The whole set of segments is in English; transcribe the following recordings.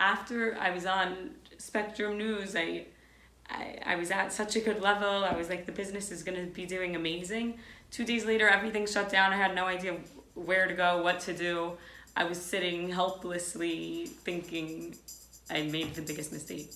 after I was on Spectrum News, I, I, I was at such a good level. I was like, the business is going to be doing amazing. Two days later, everything shut down. I had no idea where to go, what to do. I was sitting helplessly thinking I made the biggest mistake.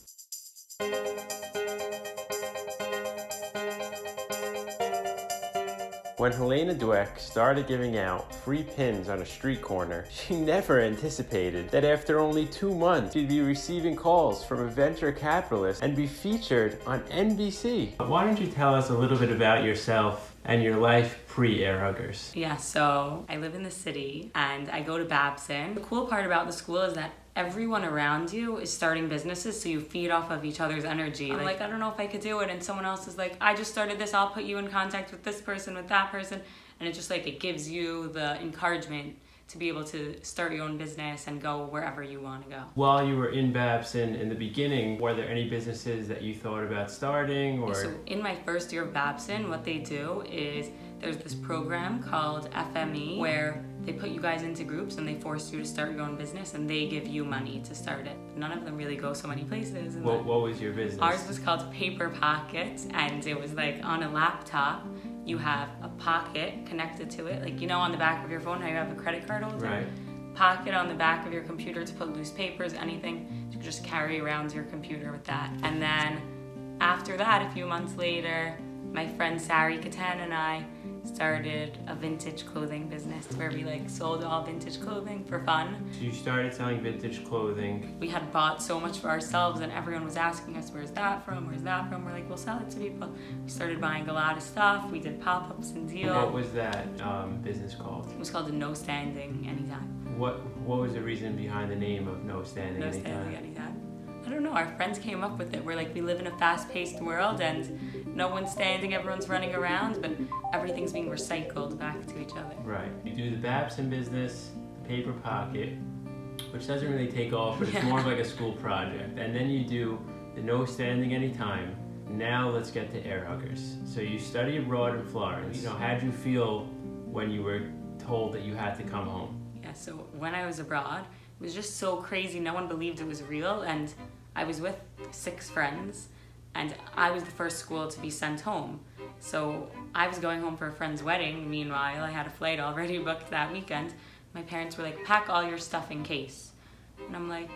When Helena Dweck started giving out free pins on a street corner, she never anticipated that after only two months, she'd be receiving calls from a venture capitalist and be featured on NBC. Why don't you tell us a little bit about yourself and your life pre Air Huggers? Yeah, so I live in the city and I go to Babson. The cool part about the school is that everyone around you is starting businesses so you feed off of each other's energy I'm like i don't know if i could do it and someone else is like i just started this i'll put you in contact with this person with that person and it just like it gives you the encouragement to be able to start your own business and go wherever you want to go. While you were in Babson in the beginning, were there any businesses that you thought about starting or so in my first year of Babson, what they do is there's this program called FME where they put you guys into groups and they force you to start your own business and they give you money to start it. None of them really go so many places. What, what was your business? Ours was called Paper Pocket and it was like on a laptop you have a pocket connected to it, like you know on the back of your phone how you have a credit card holder. Right. Pocket on the back of your computer to put loose papers, anything. You just carry around your computer with that. And then after that, a few months later, my friend Sari Katan and I started a vintage clothing business where we like sold all vintage clothing for fun. So you started selling vintage clothing. We had bought so much for ourselves and everyone was asking us where's that from, where's that from? We're like, we'll sell it to people. We started buying a lot of stuff. We did pop-ups and deals. What was that um, business called? It was called the No Standing Anytime. What What was the reason behind the name of No Standing no Anytime? Standing Anytime. I don't know. Our friends came up with it. We're like, we live in a fast-paced world, and no one's standing, everyone's running around, but everything's being recycled back to each other. Right. You do the Babson business, the paper pocket, which doesn't really take off, but it's Yeah. more of like a school project. And then you do the no standing anytime. Now let's get to air huggers. So you study abroad in Florence. You know, how'd you feel when you were told that you had to come home? Yeah, so when I was abroad, it was just so crazy. No one believed it was real, and I was with six friends, and I was the first school to be sent home. So I was going home for a friend's wedding. Meanwhile, I had a flight already booked that weekend. My parents were like, pack all your stuff in case. And I'm like,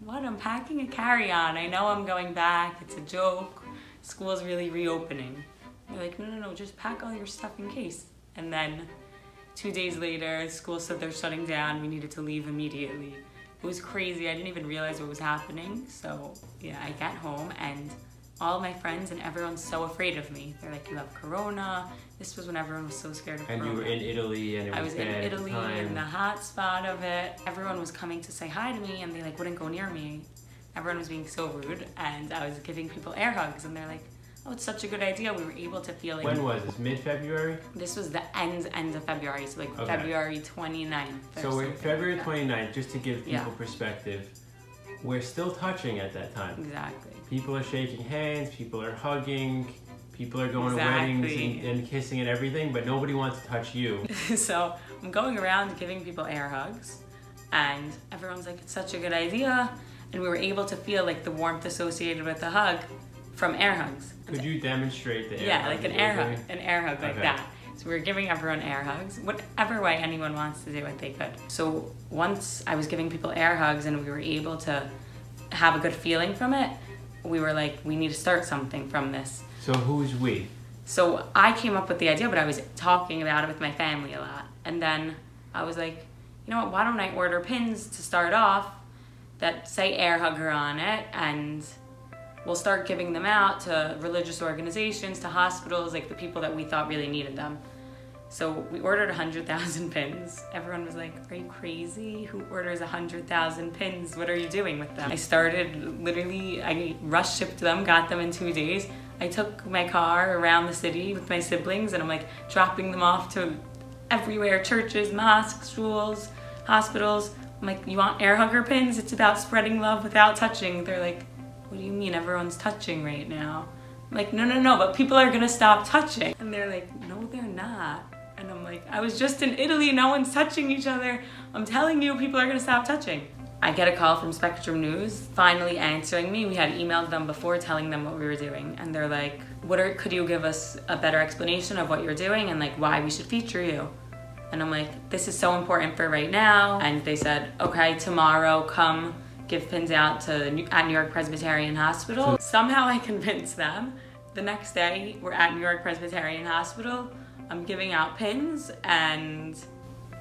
what? I'm packing a carry on. I know I'm going back. It's a joke. School's really reopening. They're like, no, no, no, just pack all your stuff in case. And then two days later, school said they're shutting down. We needed to leave immediately. It was crazy. I didn't even realize what was happening. So, yeah, I get home and all my friends and everyone's so afraid of me. They're like, you have corona. This was when everyone was so scared of And corona. you were in Italy and was I was in Italy in the hot spot of it. Everyone was coming to say hi to me and they like wouldn't go near me. Everyone was being so rude and I was giving people air hugs and they're like, Oh, it's such a good idea. We were able to feel like When was this? Mid February? this was the end end of February, so like Okay. February 29th. or So we're February like that. 29th, just to give people Yeah. perspective, we're still touching at that time. Exactly. People are shaking hands, people are hugging, people are going to weddings and, and kissing and everything, but nobody wants to touch you. so I'm going around giving people air hugs, and everyone's like, it's such a good idea. And we were able to feel like the warmth associated with the hug from air hugs. Could you demonstrate the air yeah, like an air hug, an air hug like Okay. that. So we were giving everyone air hugs, whatever way anyone wants to do it, they could. So once I was giving people air hugs and we were able to have a good feeling from it, we were like, we need to start something from this. So who's we? So I came up with the idea, but I was talking about it with my family a lot. And then I was like, you know what, why don't I order pins to start off that say air hugger on it and we'll start giving them out to religious organizations, to hospitals, like the people that we thought really needed them. So we ordered 100,000 pins. Everyone was like, Are you crazy? Who orders 100,000 pins? What are you doing with them? I started literally, I rush shipped them, got them in two days. I took my car around the city with my siblings and I'm like dropping them off to everywhere churches, mosques, schools, hospitals. I'm like, You want air hugger pins? It's about spreading love without touching. They're like, What do you mean everyone's touching right now? I'm like, no, no, no, but people are gonna stop touching. And they're like, no, they're not. And I'm like, I was just in Italy, no one's touching each other. I'm telling you, people are gonna stop touching. I get a call from Spectrum News finally answering me. We had emailed them before telling them what we were doing, and they're like, "What are? Could you give us a better explanation of what you're doing and like why we should feature you?" And I'm like, "This is so important for right now." And they said, "Okay, tomorrow come give pins out to at New York Presbyterian Hospital." Hmm. Somehow I convinced them. The next day, we're at New York Presbyterian Hospital. I'm giving out pins and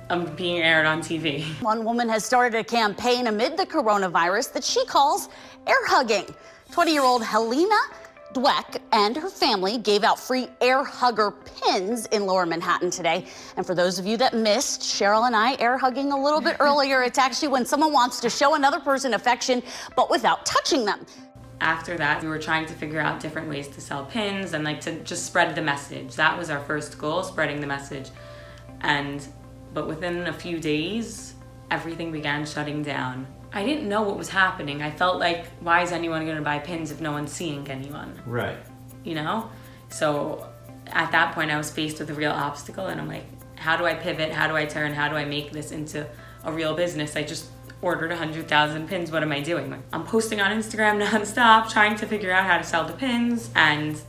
I'm being aired on TV. One woman has started a campaign amid the coronavirus that she calls air hugging. 20 year old Helena Dweck and her family gave out free air hugger pins in lower Manhattan today. And for those of you that missed, Cheryl and I air hugging a little bit earlier. It's actually when someone wants to show another person affection, but without touching them. After that, we were trying to figure out different ways to sell pins and like to just spread the message. That was our first goal, spreading the message. And but within a few days, everything began shutting down. I didn't know what was happening. I felt like, why is anyone going to buy pins if no one's seeing anyone? Right. You know? So at that point, I was faced with a real obstacle, and I'm like, how do I pivot? How do I turn? How do I make this into a real business? I just ordered 100,000 pins. What am I doing? I'm posting on Instagram nonstop, trying to figure out how to sell the pins. And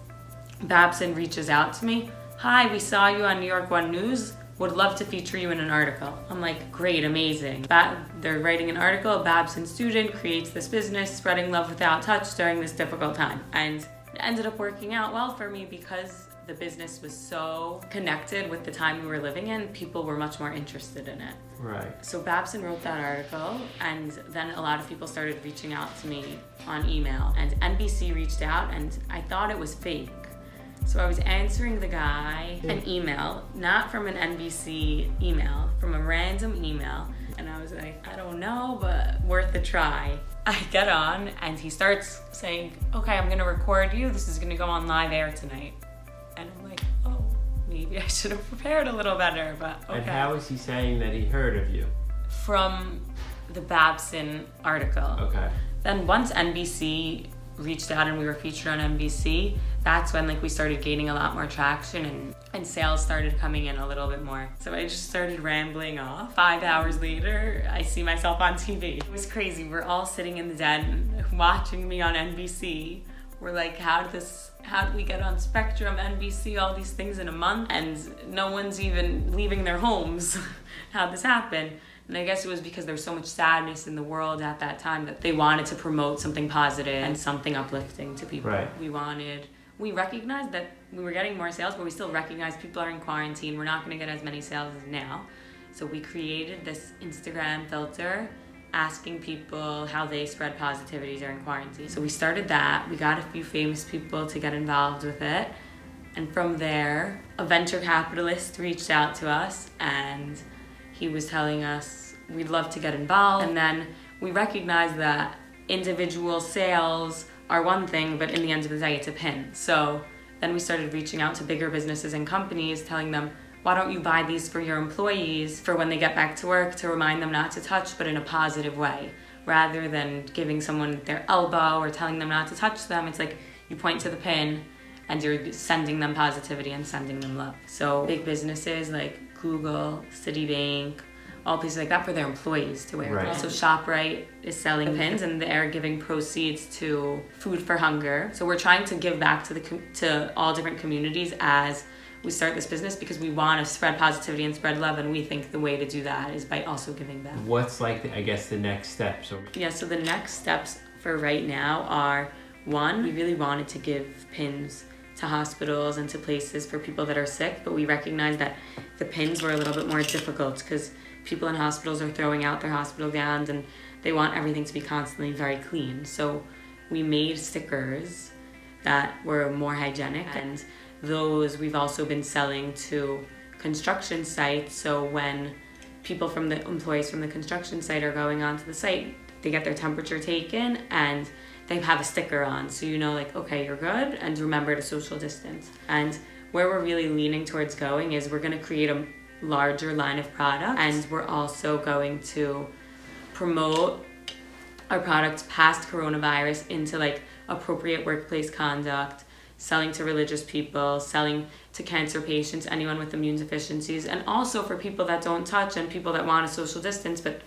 Babson reaches out to me. Hi, we saw you on New York One News would love to feature you in an article. I'm like, great, amazing. Ba- they're writing an article, A Babson student creates this business, spreading love without touch during this difficult time. And it ended up working out well for me because the business was so connected with the time we were living in, people were much more interested in it. Right. So Babson wrote that article, and then a lot of people started reaching out to me on email. And NBC reached out, and I thought it was fake so I was answering the guy an email, not from an NBC email, from a random email. And I was like, I don't know, but worth a try. I get on and he starts saying, Okay, I'm gonna record you. This is gonna go on live air tonight. And I'm like, Oh, maybe I should have prepared a little better, but okay. And how is he saying that he heard of you? From the Babson article. Okay. Then once NBC reached out and we were featured on NBC, that's when like we started gaining a lot more traction and, and sales started coming in a little bit more. So I just started rambling off. Five hours later, I see myself on TV. It was crazy. We're all sitting in the den watching me on NBC. We're like, how did this how did we get on Spectrum, NBC, all these things in a month? And no one's even leaving their homes. How'd this happen? And I guess it was because there was so much sadness in the world at that time that they wanted to promote something positive and something uplifting to people. Right. We wanted, we recognized that we were getting more sales, but we still recognized people are in quarantine. We're not going to get as many sales as now. So we created this Instagram filter asking people how they spread positivity during quarantine. So we started that. We got a few famous people to get involved with it. And from there, a venture capitalist reached out to us and he was telling us we'd love to get involved. And then we recognized that individual sales are one thing, but in the end of the day, it's a pin. So then we started reaching out to bigger businesses and companies, telling them, why don't you buy these for your employees for when they get back to work to remind them not to touch, but in a positive way, rather than giving someone their elbow or telling them not to touch them. It's like you point to the pin and you're sending them positivity and sending them love. So big businesses like Google, Citibank, all places like that for their employees to wear. Right. Also, ShopRite is selling pins, and they're giving proceeds to Food for Hunger. So we're trying to give back to the com- to all different communities as we start this business because we want to spread positivity and spread love, and we think the way to do that is by also giving back. What's like, the, I guess, the next steps? Or Yeah, so the next steps for right now are one, we really wanted to give pins to hospitals and to places for people that are sick, but we recognize that the pins were a little bit more difficult because people in hospitals are throwing out their hospital gowns and they want everything to be constantly very clean. So we made stickers that were more hygienic and those we've also been selling to construction sites so when people from the employees from the construction site are going onto the site they get their temperature taken and they have a sticker on. So you know like okay you're good and remember to social distance. And where we're really leaning towards going is we're going to create a larger line of products and we're also going to promote our products past coronavirus into like appropriate workplace conduct selling to religious people selling to cancer patients anyone with immune deficiencies and also for people that don't touch and people that want a social distance. But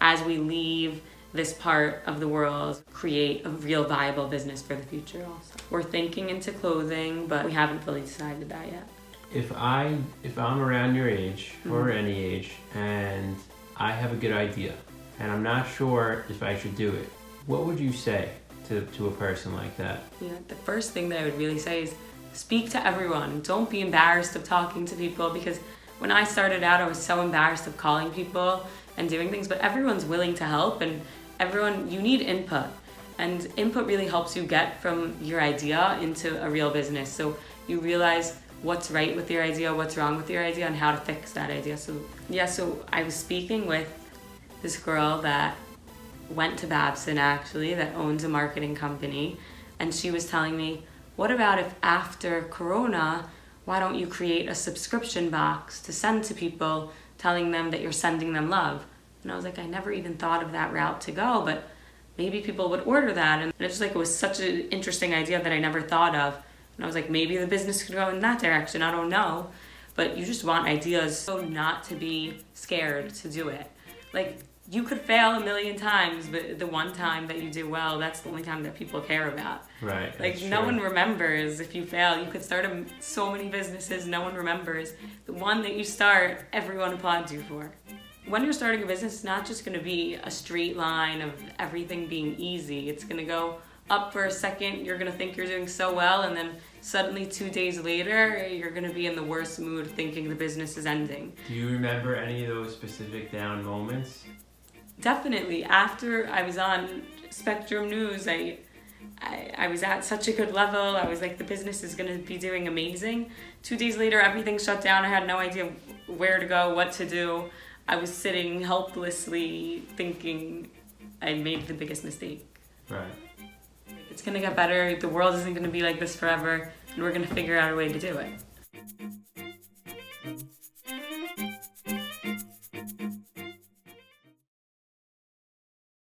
as we leave this part of the world create a real viable business for the future also. We're thinking into clothing, but we haven't fully decided that yet. If I if I'm around your age or Mhm. any age and I have a good idea and I'm not sure if I should do it, what would you say to, to a person like that? Yeah, the first thing that I would really say is speak to everyone. Don't be embarrassed of talking to people because when I started out, I was so embarrassed of calling people and doing things, but everyone's willing to help and everyone, you need input. And input really helps you get from your idea into a real business. So you realize what's right with your idea, what's wrong with your idea, and how to fix that idea. So, yeah, so I was speaking with this girl that went to Babson actually, that owns a marketing company, and she was telling me, what about if after Corona, why don't you create a subscription box to send to people telling them that you're sending them love? And I was like, I never even thought of that route to go, but maybe people would order that. And it's just like, it was such an interesting idea that I never thought of. And I was like, maybe the business could go in that direction. I don't know. But you just want ideas so not to be scared to do it. Like, you could fail a million times, but the one time that you do well, that's the only time that people care about. Right. Like no true. one remembers if you fail. You could start a, so many businesses, no one remembers. The one that you start, everyone applauds you for. When you're starting a business, it's not just going to be a straight line of everything being easy. It's going to go up for a second. You're going to think you're doing so well, and then suddenly two days later, you're going to be in the worst mood, thinking the business is ending. Do you remember any of those specific down moments? Definitely. After I was on Spectrum News, I, I, I was at such a good level. I was like, the business is going to be doing amazing. Two days later, everything shut down. I had no idea where to go, what to do. I was sitting helplessly thinking I made the biggest mistake. Right. It's going to get better. The world isn't going to be like this forever, and we're going to figure out a way to do it.